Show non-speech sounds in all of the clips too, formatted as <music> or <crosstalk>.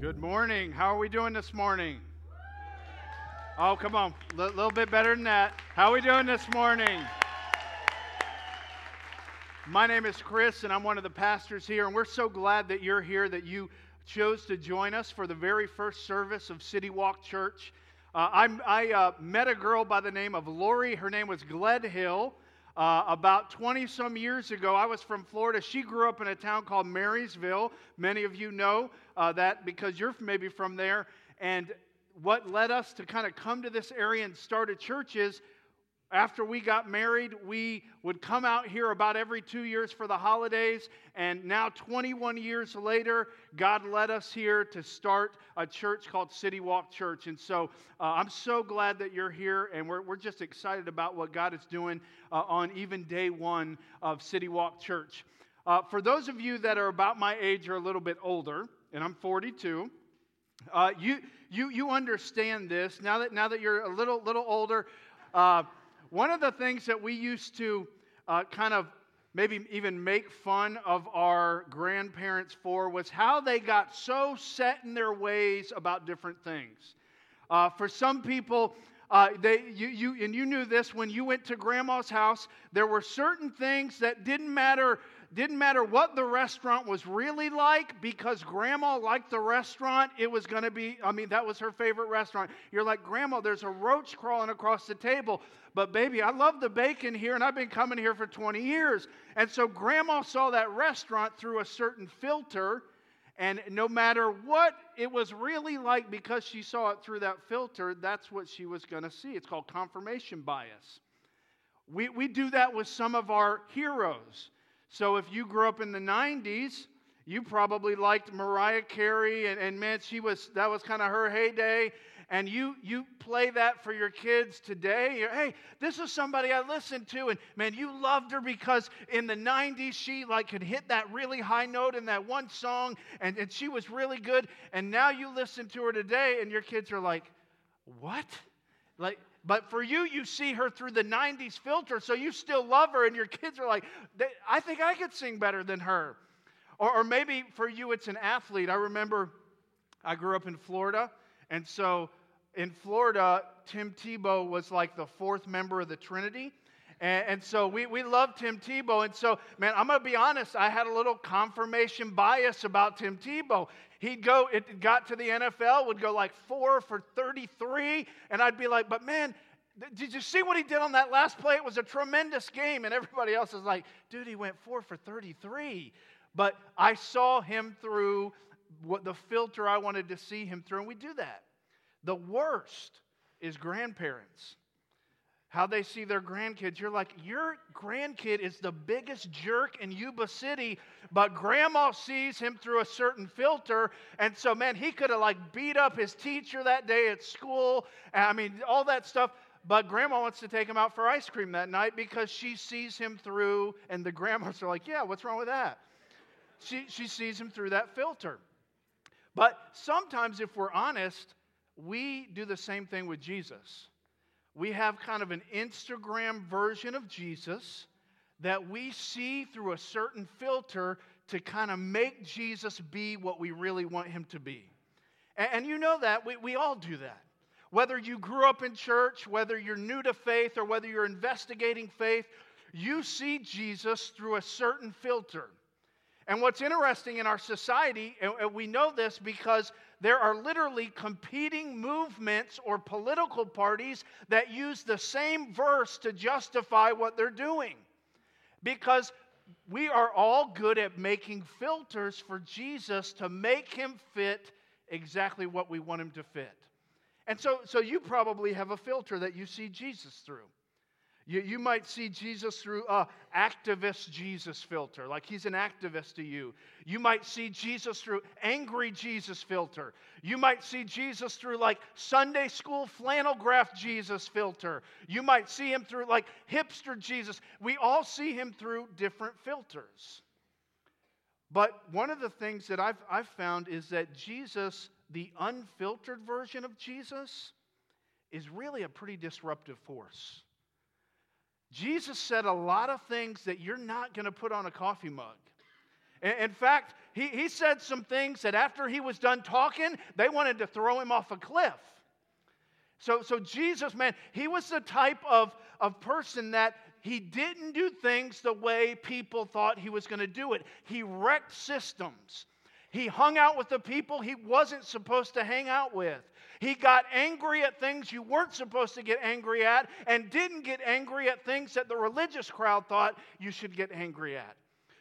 Good morning. How are we doing this morning? Oh, come on. A L- little bit better than that. How are we doing this morning? My name is Chris, and I'm one of the pastors here, and we're so glad that you're here, that you chose to join us for the very first service of City Walk Church. Uh, I'm, I uh, met a girl by the name of Lori. Her name was Gled Hill. Uh, about 20 some years ago, I was from Florida. She grew up in a town called Marysville. Many of you know uh, that because you're maybe from there. And what led us to kind of come to this area and start a church is after we got married, we would come out here about every two years for the holidays. And now, 21 years later, God led us here to start a church called City Walk Church. And so uh, I'm so glad that you're here. And we're, we're just excited about what God is doing uh, on even day one of City Walk Church. Uh, for those of you that are about my age or a little bit older, and I'm 42, uh, you, you, you understand this now that, now that you're a little, little older. One of the things that we used to uh, kind of maybe even make fun of our grandparents for was how they got so set in their ways about different things. Uh, for some people, uh, they, you, you, and you knew this when you went to grandma's house, there were certain things that didn't matter didn't matter what the restaurant was really like because grandma liked the restaurant it was going to be i mean that was her favorite restaurant. You're like grandma there's a roach crawling across the table. But baby i love the bacon here and i've been coming here for 20 years. And so grandma saw that restaurant through a certain filter and no matter what it was really like because she saw it through that filter that's what she was going to see. It's called confirmation bias. We, we do that with some of our heroes so if you grew up in the 90s, you probably liked Mariah Carey, and, and man, she was that was kind of her heyday. And you you play that for your kids today. You're, hey, this is somebody I listened to, and man, you loved her because in the 90s she like could hit that really high note in that one song, and, and she was really good. And now you listen to her today, and your kids are like, what? Like, but for you, you see her through the 90s filter, so you still love her, and your kids are like, I think I could sing better than her. Or, or maybe for you, it's an athlete. I remember I grew up in Florida, and so in Florida, Tim Tebow was like the fourth member of the Trinity. And, and, so we, we love Tim Tebow. And so, man, I'm going to be honest, I had a little confirmation bias about Tim Tebow. He'd go, it got to the NFL, would go like four for 33. And I'd be like, but man, did you see what he did on that last play? It was a tremendous game. And everybody else is like, dude, he went four for 33. But I saw him through what the filter I wanted to see him through. And we do that. The worst is grandparents how they see their grandkids. You're like, your grandkid is the biggest jerk in Yuba City, but grandma sees him through a certain filter. And so, man, he could have like beat up his teacher that day at school. I mean, all that stuff. But grandma wants to take him out for ice cream that night because she sees him through, and the grandmas are like, yeah, what's wrong with that? She, she sees him through that filter. But sometimes, if we're honest, we do the same thing with Jesus we have kind of an Instagram version of Jesus that we see through a certain filter to kind of make Jesus be what we really want him to be. And, and, you know that. We, we all do that. Whether you grew up in church, whether you're new to faith, or whether you're investigating faith, you see Jesus through a certain filter. And what's interesting in our society, and we know this because there are literally competing movements or political parties that use the same verse to justify what they're doing. Because we are all good at making filters for Jesus to make him fit exactly what we want him to fit. And so, so you probably have a filter that you see Jesus through. You, you might see Jesus through a activist Jesus filter, like he's an activist to you. You might see Jesus through angry Jesus filter. You might see Jesus through like Sunday school flannel graph Jesus filter. You might see him through like hipster Jesus. We all see him through different filters. But one of the things that I've, I've found is that Jesus, the unfiltered version of Jesus, is really a pretty disruptive force. Jesus said a lot of things that you're not going to put on a coffee mug. In fact, he, he said some things that after he was done talking, they wanted to throw him off a cliff. So, so Jesus, man, he was the type of, of person that he didn't do things the way people thought he was going to do it. He wrecked systems. He hung out with the people he wasn't supposed to hang out with. He got angry at things you weren't supposed to get angry at and didn't get angry at things that the religious crowd thought you should get angry at.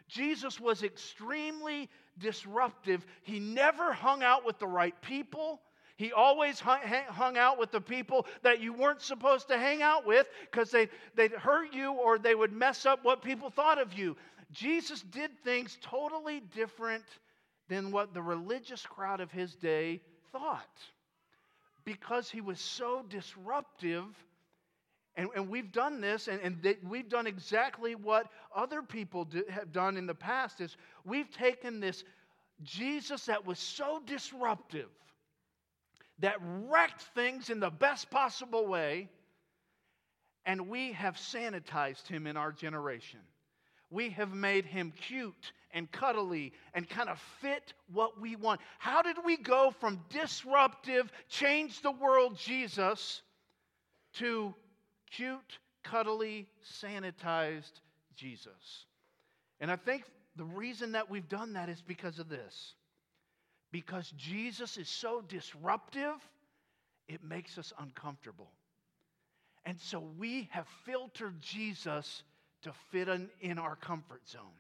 Jesus was extremely disruptive. He never hung out with the right people. He always hung out with the people that you weren't supposed to hang out with because they, they'd hurt you or they would mess up what people thought of you. Jesus did things totally different than what the religious crowd of his day thought because he was so disruptive. And, and we've done this, and, and they, we've done exactly what other people do, have done in the past is we've taken this Jesus that was so disruptive that wrecked things in the best possible way, and we have sanitized him in our generation. We have made him cute and cuddly and kind of fit what we want. How did we go from disruptive, change the world Jesus to cute, cuddly, sanitized Jesus? And I think the reason that we've done that is because of this because Jesus is so disruptive, it makes us uncomfortable. And so we have filtered Jesus to fit in, in our comfort zone.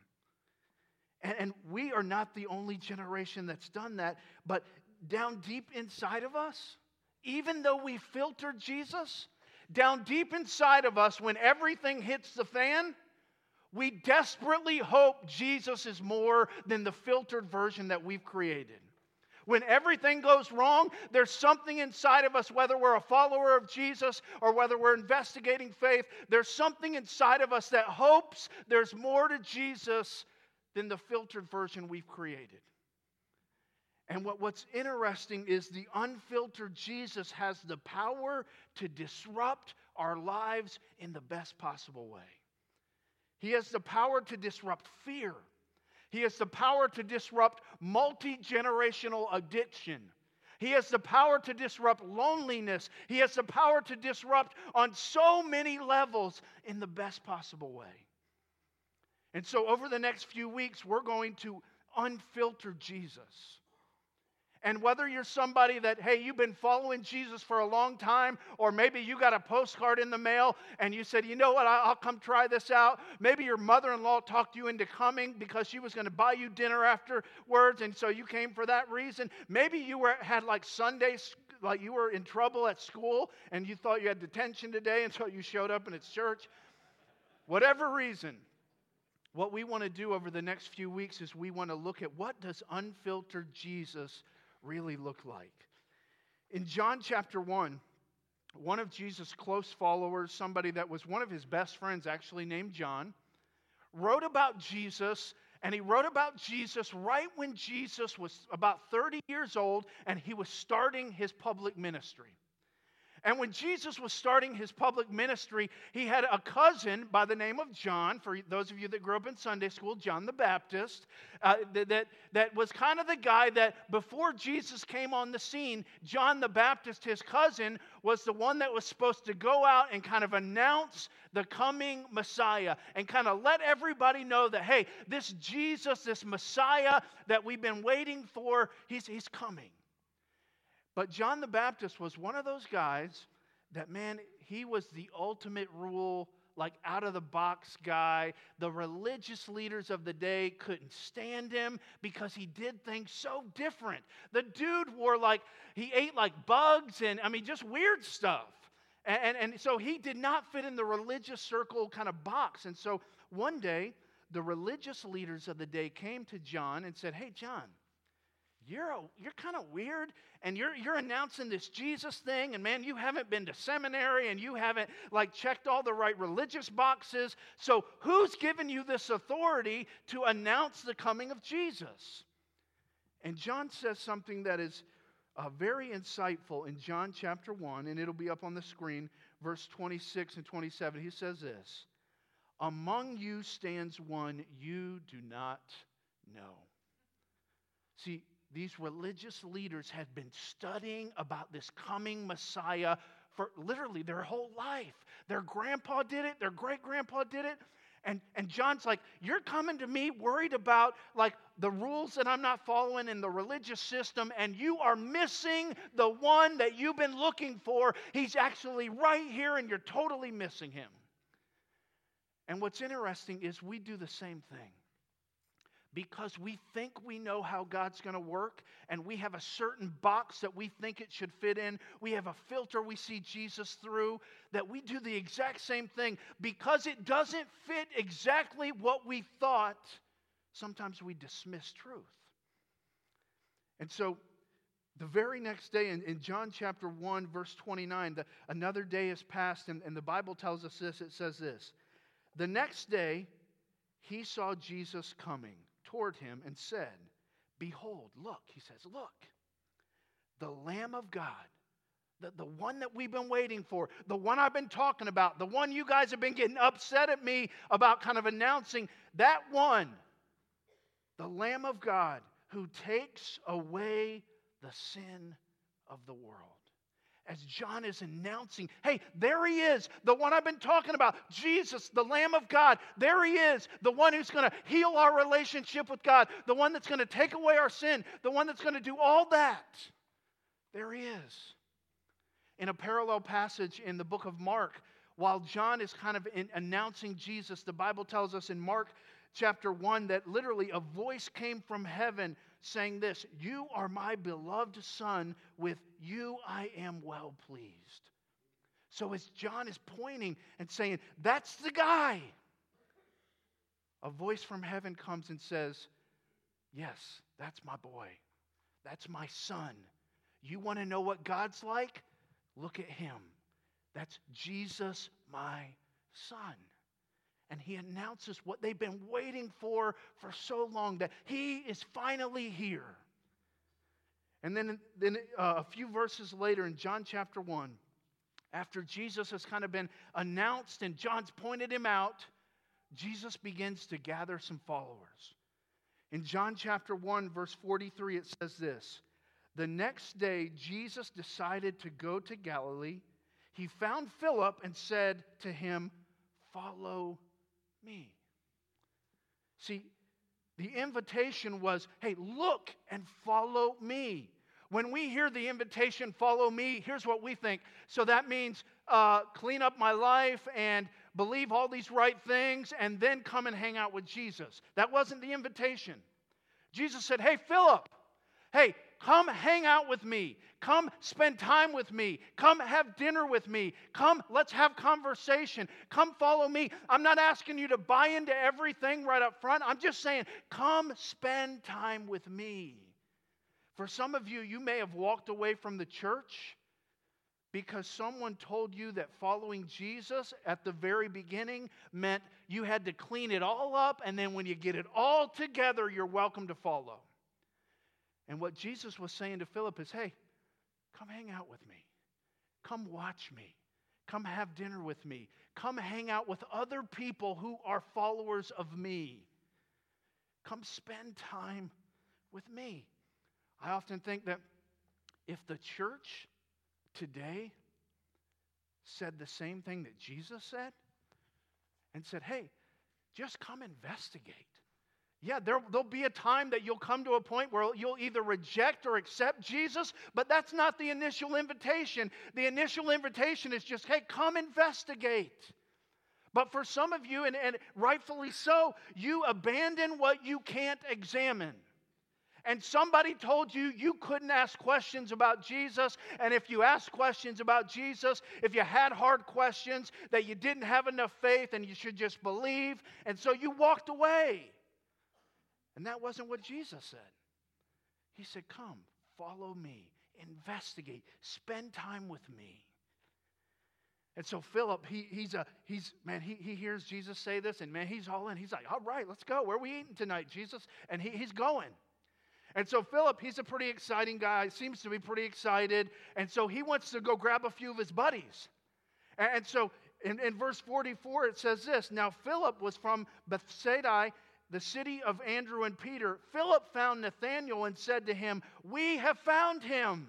And, and we are not the only generation that's done that, but down deep inside of us, even though we filtered Jesus, down deep inside of us, when everything hits the fan, we desperately hope Jesus is more than the filtered version that we've created. When everything goes wrong, there's something inside of us, whether we're a follower of Jesus or whether we're investigating faith, there's something inside of us that hopes there's more to Jesus than the filtered version we've created. And what, what's interesting is the unfiltered Jesus has the power to disrupt our lives in the best possible way. He has the power to disrupt fear. He has the power to disrupt multi generational addiction. He has the power to disrupt loneliness. He has the power to disrupt on so many levels in the best possible way. And so, over the next few weeks, we're going to unfilter Jesus. And whether you're somebody that, hey, you've been following Jesus for a long time, or maybe you got a postcard in the mail and you said, you know what, I'll come try this out. Maybe your mother in law talked you into coming because she was going to buy you dinner afterwards, and so you came for that reason. Maybe you were, had like Sunday, like you were in trouble at school and you thought you had detention today, and so you showed up in its church. Whatever reason, what we want to do over the next few weeks is we want to look at what does unfiltered Jesus really look like. In John chapter 1, one of Jesus' close followers, somebody that was one of his best friends, actually named John, wrote about Jesus, and he wrote about Jesus right when Jesus was about 30 years old and he was starting his public ministry. And when Jesus was starting his public ministry, he had a cousin by the name of John, for those of you that grew up in Sunday school, John the Baptist, uh, that, that, was kind of the guy that before Jesus came on the scene, John the Baptist, his cousin, was the one that was supposed to go out and kind of announce the coming Messiah and kind of let everybody know that, hey, this Jesus, this Messiah that we've been waiting for, he's, he's coming. But John the Baptist was one of those guys that, man, he was the ultimate rule, like out of the box guy. The religious leaders of the day couldn't stand him because he did things so different. The dude wore like, he ate like bugs and, I mean, just weird stuff. And, and, and so he did not fit in the religious circle kind of box. And so one day, the religious leaders of the day came to John and said, Hey, John, you're, a, you're kind of weird and you're, you're announcing this jesus thing and man you haven't been to seminary and you haven't like checked all the right religious boxes. So who's given you this authority to announce the coming of jesus? And john says something that is uh, very insightful in john chapter 1 and it'll be up on the screen verse 26 and 27 he says this among you stands one you do not know. See, these religious leaders had been studying about this coming Messiah for literally their whole life. Their grandpa did it, their great grandpa did it. And, and John's like, You're coming to me worried about like the rules that I'm not following in the religious system, and you are missing the one that you've been looking for. He's actually right here, and you're totally missing him. And what's interesting is we do the same thing because we think we know how God's going to work and we have a certain box that we think it should fit in. We have a filter we see Jesus through that we do the exact same thing because it doesn't fit exactly what we thought. Sometimes we dismiss truth. And so the very next day in, in John chapter 1, verse 29, the, another day has passed, and, and the Bible tells us this it says this The next day, he saw Jesus coming toward him and said, Behold, look, he says, look, the Lamb of God, the, the one that we've been waiting for, the one I've been talking about, the one you guys have been getting upset at me about kind of announcing, that one, the Lamb of God who takes away the sin of the world as John is announcing, hey, there he is, the one I've been talking about, Jesus, the Lamb of God. There he is, the one who's going to heal our relationship with God, the one that's going to take away our sin, the one that's going to do all that. There he is. In a parallel passage in the book of Mark, while John is kind of announcing Jesus, the Bible tells us in Mark chapter 1 that literally a voice came from heaven saying this You are my beloved Son, with you I am well pleased. So, as John is pointing and saying, That's the guy, a voice from heaven comes and says, Yes, that's my boy. That's my son. You want to know what God's like? Look at him. That's Jesus, my son and he announces what they've been waiting for for so long that he is finally here. And then, then uh, a few verses later in John chapter 1, after Jesus has kind of been announced and John's pointed him out, Jesus begins to gather some followers. In John chapter 1, verse 43, it says this The next day, Jesus decided to go to Galilee. He found Philip and said to him, Follow me. See, the invitation was, hey, look and follow me. When we hear the invitation, follow me, here's what we think. So that means uh, clean up my life and believe all these right things and then come and hang out with Jesus. That wasn't the invitation. Jesus said, hey, Philip, hey, Come hang out with me. Come spend time with me. Come have dinner with me. Come, let's have conversation. Come follow me. I'm not asking you to buy into everything right up front. I'm just saying, come spend time with me. For some of you, you may have walked away from the church because someone told you that following Jesus at the very beginning meant you had to clean it all up, and then when you get it all together, you're welcome to follow. And what Jesus was saying to Philip is hey, come hang out with me. Come watch me. Come have dinner with me. Come hang out with other people who are followers of me. Come spend time with me. I often think that if the church today said the same thing that Jesus said and said, hey, just come investigate. Yeah, there, will be a time that you'll come to a point where you'll either reject or accept Jesus, but that's not the initial invitation. The initial invitation is just, hey, come investigate. But for some of you, and, and rightfully so, you abandon what you can't examine. And somebody told you you couldn't ask questions about Jesus. And if you asked questions about Jesus, if you had hard questions, that you didn't have enough faith and you should just believe. And so you walked away. And that wasn't what Jesus said. He said, Come, follow me, investigate, spend time with me. And so Philip, he, he's a he's man, he, he hears Jesus say this, and man, he's all in. He's like, all right, let's go. Where are we eating tonight, Jesus? And he, he's going. And so Philip, he's a pretty exciting guy, seems to be pretty excited. And so he wants to go grab a few of his buddies. And, and so in, in verse 44, it says this Now Philip was from Bethsaida the city of Andrew and Peter, Philip found Nathanael and said to him, We have found him.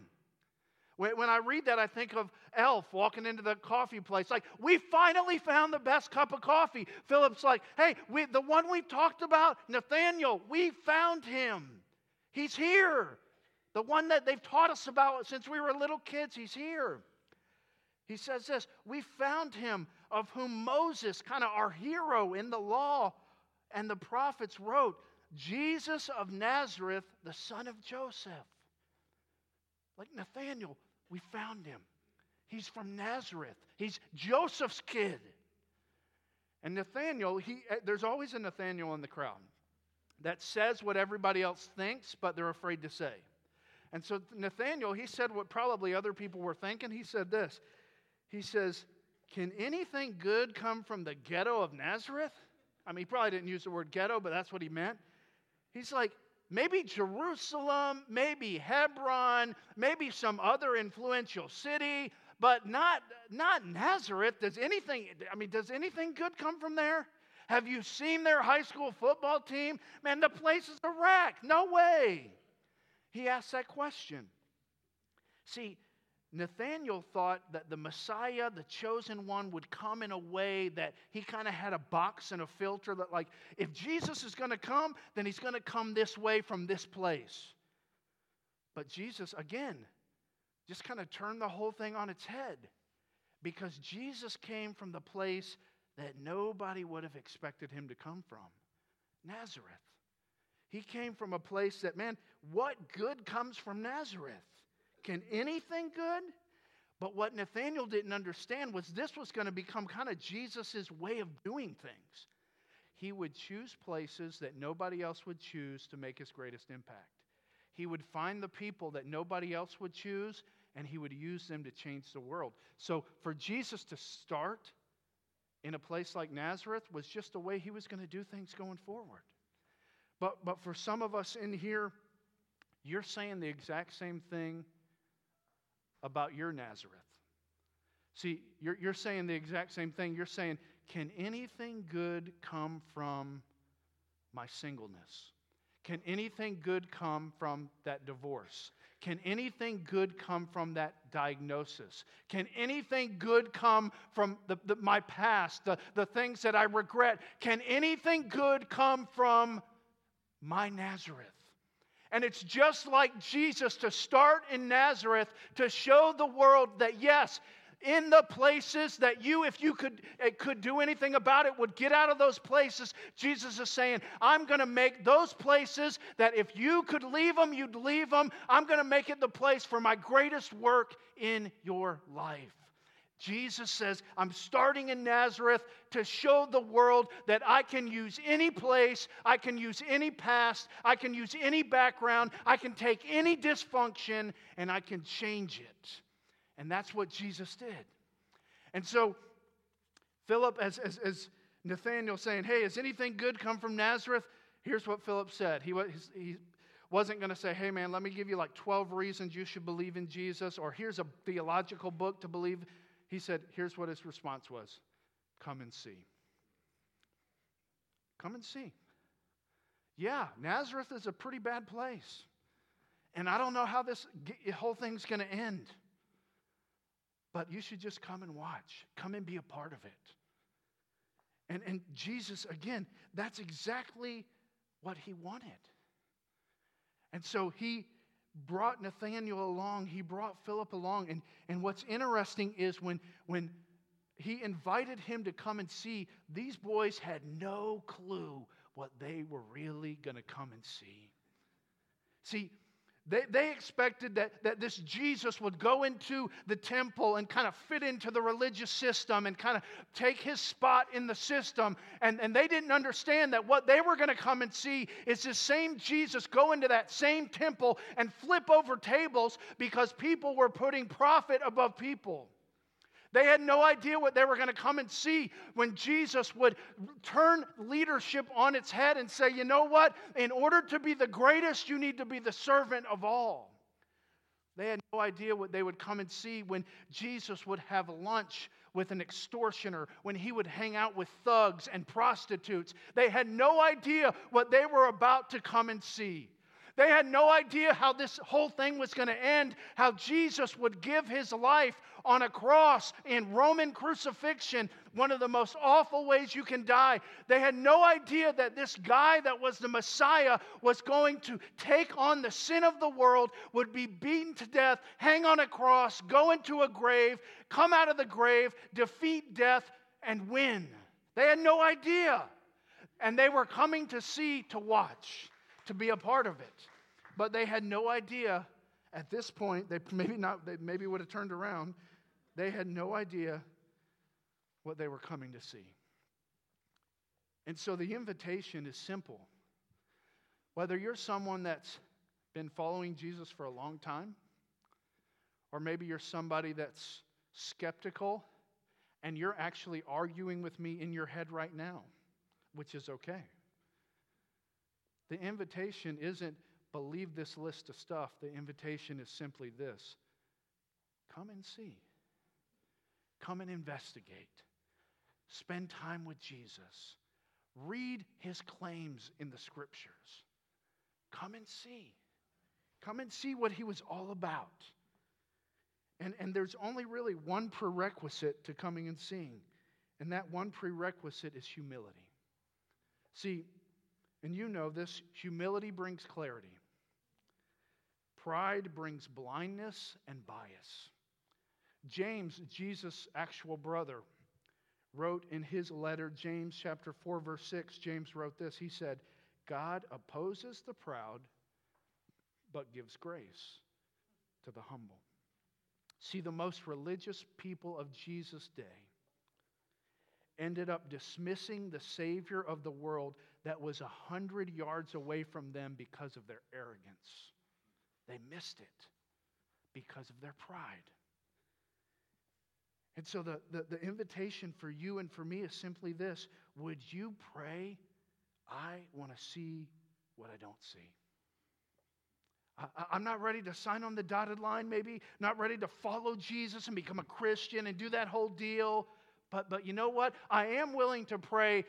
When I read that, I think of Elf walking into the coffee place. Like, we finally found the best cup of coffee. Philip's like, hey, we, the one we've talked about, Nathaniel, we found him. He's here. The one that they've taught us about since we were little kids, he's here. He says this We found him of whom Moses, kind of our hero in the law and the prophets, wrote Jesus of Nazareth, the son of Joseph. Like Nathaniel, we found him. He's from Nazareth. He's Joseph's kid. And Nathaniel, he, eh, there's always a Nathaniel in the crowd that says what everybody else thinks, but they're afraid to say. And so Nathaniel, he said what probably other people were thinking. He said this He says, Can anything good come from the ghetto of Nazareth? I mean, he probably didn't use the word ghetto, but that's what he meant. He's like, maybe Jerusalem, maybe Hebron, maybe some other influential city, but not, not Nazareth. Does anything, I mean, does anything good come from there? Have you seen their high school football team? Man, the place is a wreck. No way. He asked that question. See, Nathaniel thought that the Messiah, the chosen one, would come in a way that he kind of had a box and a filter that, like, if Jesus is going to come, then he's going to come this way from this place. But Jesus, again, just kind of turned the whole thing on its head because Jesus came from the place that nobody would have expected him to come from Nazareth. He came from a place that, man, what good comes from Nazareth? Can anything good? But what Nathaniel didn't understand was this was going to become kind of Jesus' way of doing things. He would choose places that nobody else would choose to make his greatest impact. He would find the people that nobody else would choose, and he would use them to change the world. So for Jesus to start in a place like Nazareth was just the way he was going to do things going forward. But, but for some of us in here, you're saying the exact same thing about your Nazareth. See, you're, you're saying the exact same thing. You're saying, can anything good come from my singleness? Can anything good come from that divorce? Can anything good come from that diagnosis? Can anything good come from the, the, my past, the, the things that I regret? Can anything good come from my Nazareth? And it's just like Jesus to start in Nazareth to show the world that, yes, in the places that you, if you could, eh, could do anything about it, would get out of those places. Jesus is saying, I'm going to make those places that if you could leave them, you'd leave them. I'm going to make it the place for my greatest work in your life. Jesus says, I'm starting in Nazareth to show the world that I can use any place, I can use any past, I can use any background, I can take any dysfunction, and I can change it. And that's what Jesus did. And so, Philip, as, as, as Nathaniel saying, Hey, has anything good come from Nazareth? Here's what Philip said. He, was, he wasn't going to say, Hey, man, let me give you like 12 reasons you should believe in Jesus, or here's a theological book to believe. He said, Here's what his response was Come and see. Come and see. Yeah, Nazareth is a pretty bad place. And I don't know how this whole thing's going to end. But you should just come and watch, come and be a part of it. And, and Jesus, again, that's exactly what he wanted. And so he brought Nathaniel along, he brought Philip along. And, and what's interesting is when, when he invited him to come and see, these boys had no clue what they were really going to come and see. See, they, they expected that, that this Jesus would go into the temple and kind of fit into the religious system and kind of take his spot in the system. And, and they didn't understand that what they were going to come and see is this same Jesus go into that same temple and flip over tables because people were putting profit above people. They had no idea what they were going to come and see when Jesus would turn leadership on its head and say, you know what? In order to be the greatest, you need to be the servant of all. They had no idea what they would come and see when Jesus would have lunch with an extortioner, when he would hang out with thugs and prostitutes. They had no idea what they were about to come and see. They had no idea how this whole thing was going to end, how Jesus would give his life on a cross in Roman crucifixion, one of the most awful ways you can die. They had no idea that this guy that was the Messiah was going to take on the sin of the world, would be beaten to death, hang on a cross, go into a grave, come out of the grave, defeat death, and win. They had no idea. And they were coming to see to watch to be a part of it. But they had no idea at this point, they <laughs> maybe not, they maybe would have turned around. They had no idea what they were coming to see. And so the invitation is simple. Whether you're someone that's been following Jesus for a long time, or maybe you're somebody that's skeptical and you're actually arguing with me in your head right now, which is okay. The invitation isn't believe this list of stuff. The invitation is simply this come and see, come and investigate, spend time with Jesus, read his claims in the scriptures. Come and see. Come and see what he was all about. And, and there's only really one prerequisite to coming and seeing, and that one prerequisite is humility. See, and you know this humility brings clarity, pride brings blindness and bias. James, Jesus' actual brother, wrote in his letter, James chapter 4, verse 6, James wrote this. He said, God opposes the proud, but gives grace to the humble. See, the most religious people of Jesus' day ended up dismissing the Savior of the world that was a hundred yards away from them because of their arrogance. They missed it because of their pride. And so the, the, the, invitation for you and for me is simply this Would you pray, I want to see what I don't see? I, am not ready to sign on the dotted line, maybe not ready to follow Jesus and become a Christian and do that whole deal. But, but you know what? I am willing to pray,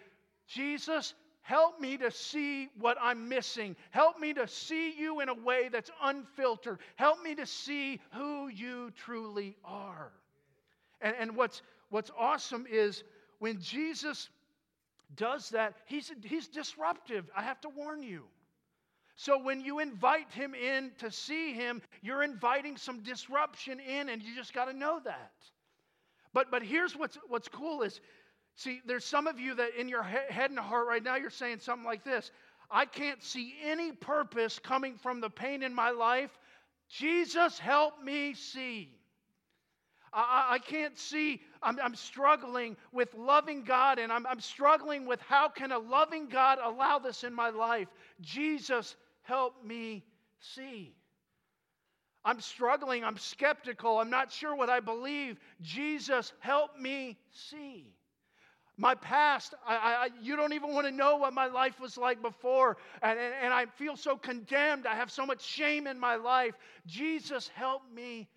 Jesus, help me to see what I'm missing. Help me to see you in a way that's unfiltered. Help me to see who you truly are. And, and what's, what's awesome is when Jesus does that, he's, he's disruptive. I have to warn you. So when you invite him in to see him, you're inviting some disruption in, and you just got to know that. But, but here's what's, what's cool is, see, there's some of you that in your head and heart right now, you're saying something like this I can't see any purpose coming from the pain in my life. Jesus, help me see. I, I can't see, I'm, I'm, struggling with loving God, and I'm, I'm struggling with how can a loving God allow this in my life? Jesus, help me see. I'm struggling. I'm skeptical. I'm not sure what I believe. Jesus, help me see. My past, I, I, you don't even want to know what my life was like before. And, and, and I feel so condemned. I have so much shame in my life. Jesus, help me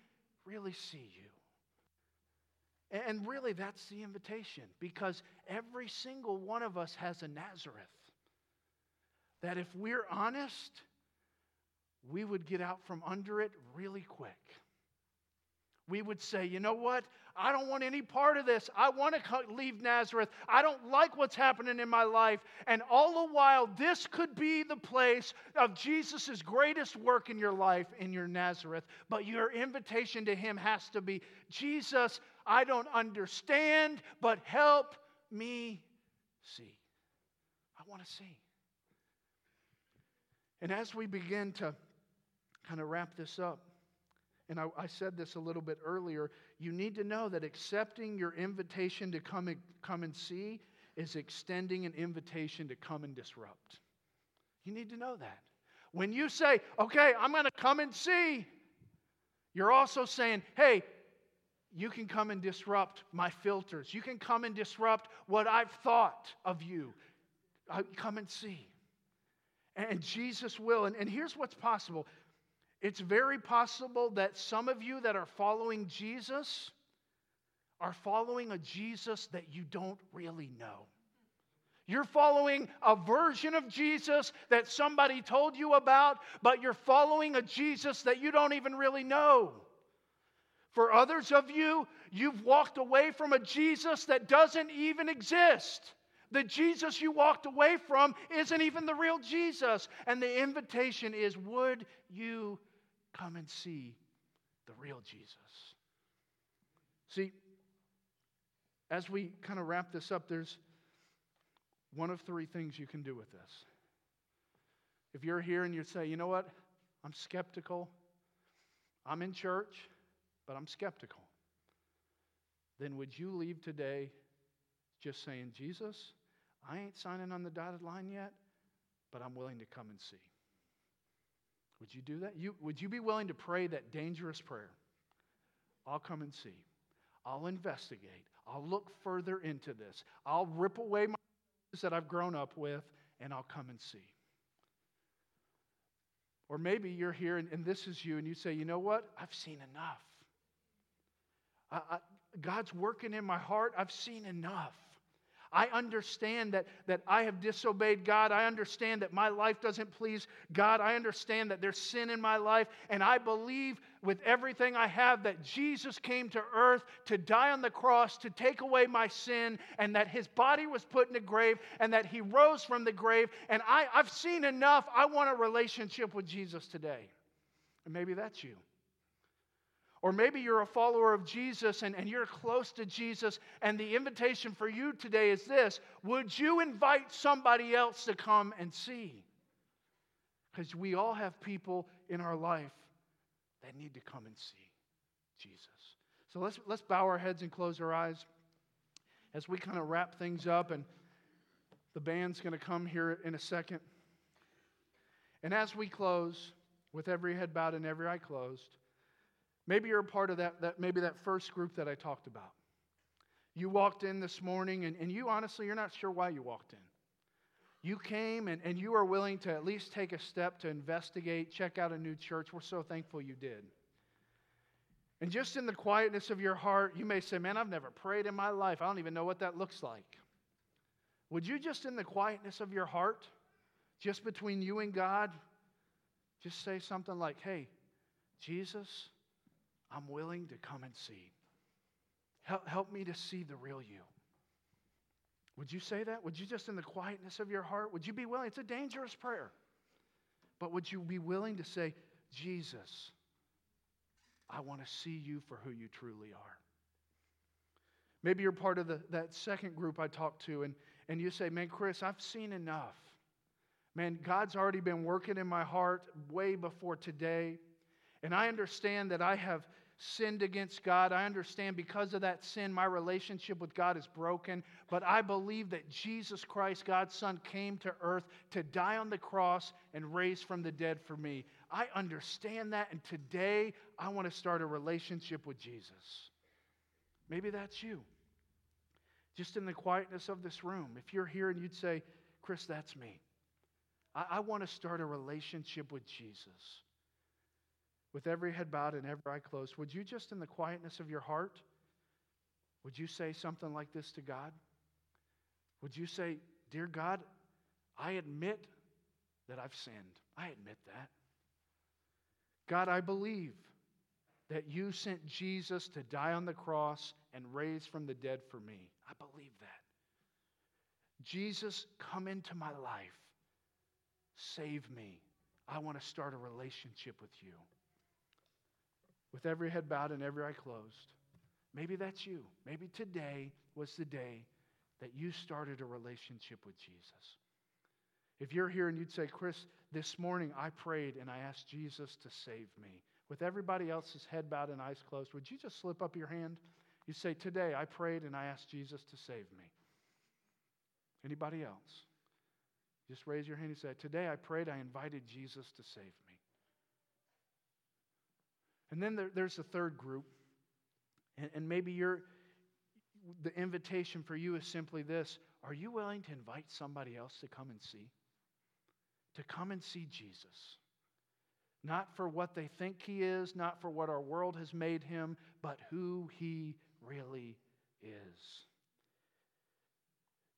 really see you. And really, that's the invitation because every single one of us has a Nazareth. That if we're honest, we would get out from under it really quick. We would say, you know what? I don't want any part of this. I want to leave Nazareth. I don't like what's happening in my life. And all the while, this could be the place of Jesus' greatest work in your life, in your Nazareth. But your invitation to Him has to be Jesus, I don't understand, but help me see. I want to see. And as we begin to kind of wrap this up, and I, I, said this a little bit earlier, you need to know that accepting your invitation to come and, come and see is extending an invitation to come and disrupt. You need to know that. When you say, okay, I'm going to come and see, you're also saying, hey, you can come and disrupt my filters. You can come and disrupt what I've thought of you. Uh, come and see. And Jesus will. And, and here's what's possible it's very possible that some of you that are following Jesus are following a Jesus that you don't really know. You're following a version of Jesus that somebody told you about, but you're following a Jesus that you don't even really know. For others of you, you've walked away from a Jesus that doesn't even exist. The Jesus you walked away from isn't even the real Jesus. And the invitation is would you come and see the real Jesus? See, as we kind of wrap this up, there's one of three things you can do with this. If you're here and you say, you know what, I'm skeptical, I'm in church, but I'm skeptical, then would you leave today just saying, Jesus, I ain't signing on the dotted line yet, but I'm willing to come and see? Would you do that? You, would you be willing to pray that dangerous prayer? I'll come and see. I'll investigate. I'll look further into this. I'll rip away my that I've grown up with, and I'll come and see. Or maybe you're here and, and this is you, and you say, you know what? I've seen enough. I, I, God's working in my heart. I've seen enough. I understand that, that I have disobeyed God. I understand that my life doesn't please God. I understand that there's sin in my life. And I believe with everything I have that Jesus came to earth to die on the cross to take away my sin, and that his body was put in the grave, and that he rose from the grave. And I, I've seen enough. I want a relationship with Jesus today. And maybe that's you. Or maybe you're a follower of Jesus and, and you're close to Jesus, and the invitation for you today is this Would you invite somebody else to come and see? Because we all have people in our life that need to come and see Jesus. So let's, let's bow our heads and close our eyes as we kind of wrap things up, and the band's going to come here in a second. And as we close, with every head bowed and every eye closed, Maybe you're a part of that, that maybe that first group that I talked about. You walked in this morning, and, and you honestly, you're not sure why you walked in. You came and, and you are willing to at least take a step to investigate, check out a new church. We're so thankful you did. And just in the quietness of your heart, you may say, Man, I've never prayed in my life. I don't even know what that looks like. Would you just in the quietness of your heart, just between you and God, just say something like, Hey, Jesus, I'm willing to come and see. Help, help me to see the real you. Would you say that? Would you just, in the quietness of your heart, would you be willing? It's a dangerous prayer. But would you be willing to say, Jesus, I want to see you for who you truly are? Maybe you're part of the, that second group I talked to, and, and you say, Man, Chris, I've seen enough. Man, God's already been working in my heart way before today. And I understand that I have sinned against God. I understand because of that sin, my relationship with God is broken. But I believe that Jesus Christ, God's Son, came to earth to die on the cross and raise from the dead for me. I understand that. And today, I want to start a relationship with Jesus. Maybe that's you. Just in the quietness of this room. If you're here and you'd say, Chris, that's me. I, I want to start a relationship with Jesus with every head bowed and every eye closed, would you just in the quietness of your heart, would you say something like this to God? Would you say, Dear God, I admit that I've sinned. I admit that. God, I believe that you sent Jesus to die on the cross and raise from the dead for me. I believe that. Jesus, come into my life. Save me. I want to start a relationship with you with every head bowed and every eye closed. Maybe that's you. Maybe today was the day that you started a relationship with Jesus. If you're here and you'd say, Chris, this morning I prayed and I asked Jesus to save me, with everybody else's head bowed and eyes closed, would you just slip up your hand? You say, Today I prayed and I asked Jesus to save me. Anybody else? Just raise your hand and say, Today I prayed, I invited Jesus to save me. And then there, there's a third group. And, and maybe you're, the invitation for you is simply this Are you willing to invite somebody else to come and see? To come and see Jesus. Not for what they think he is, not for what our world has made him, but who he really is.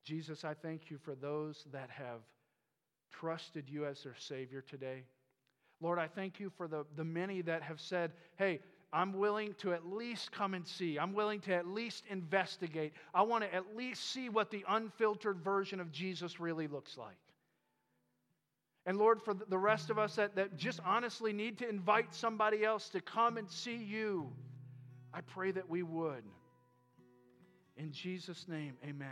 Jesus, I thank you for those that have trusted you as their Savior today. Lord, I thank you for the, the many that have said, hey, I'm willing to at least come and see. I'm willing to at least investigate. I want to at least see what the unfiltered version of Jesus really looks like. And Lord, for the rest of us that, that just honestly need to invite somebody else to come and see you, I pray that we would. In Jesus' name, amen.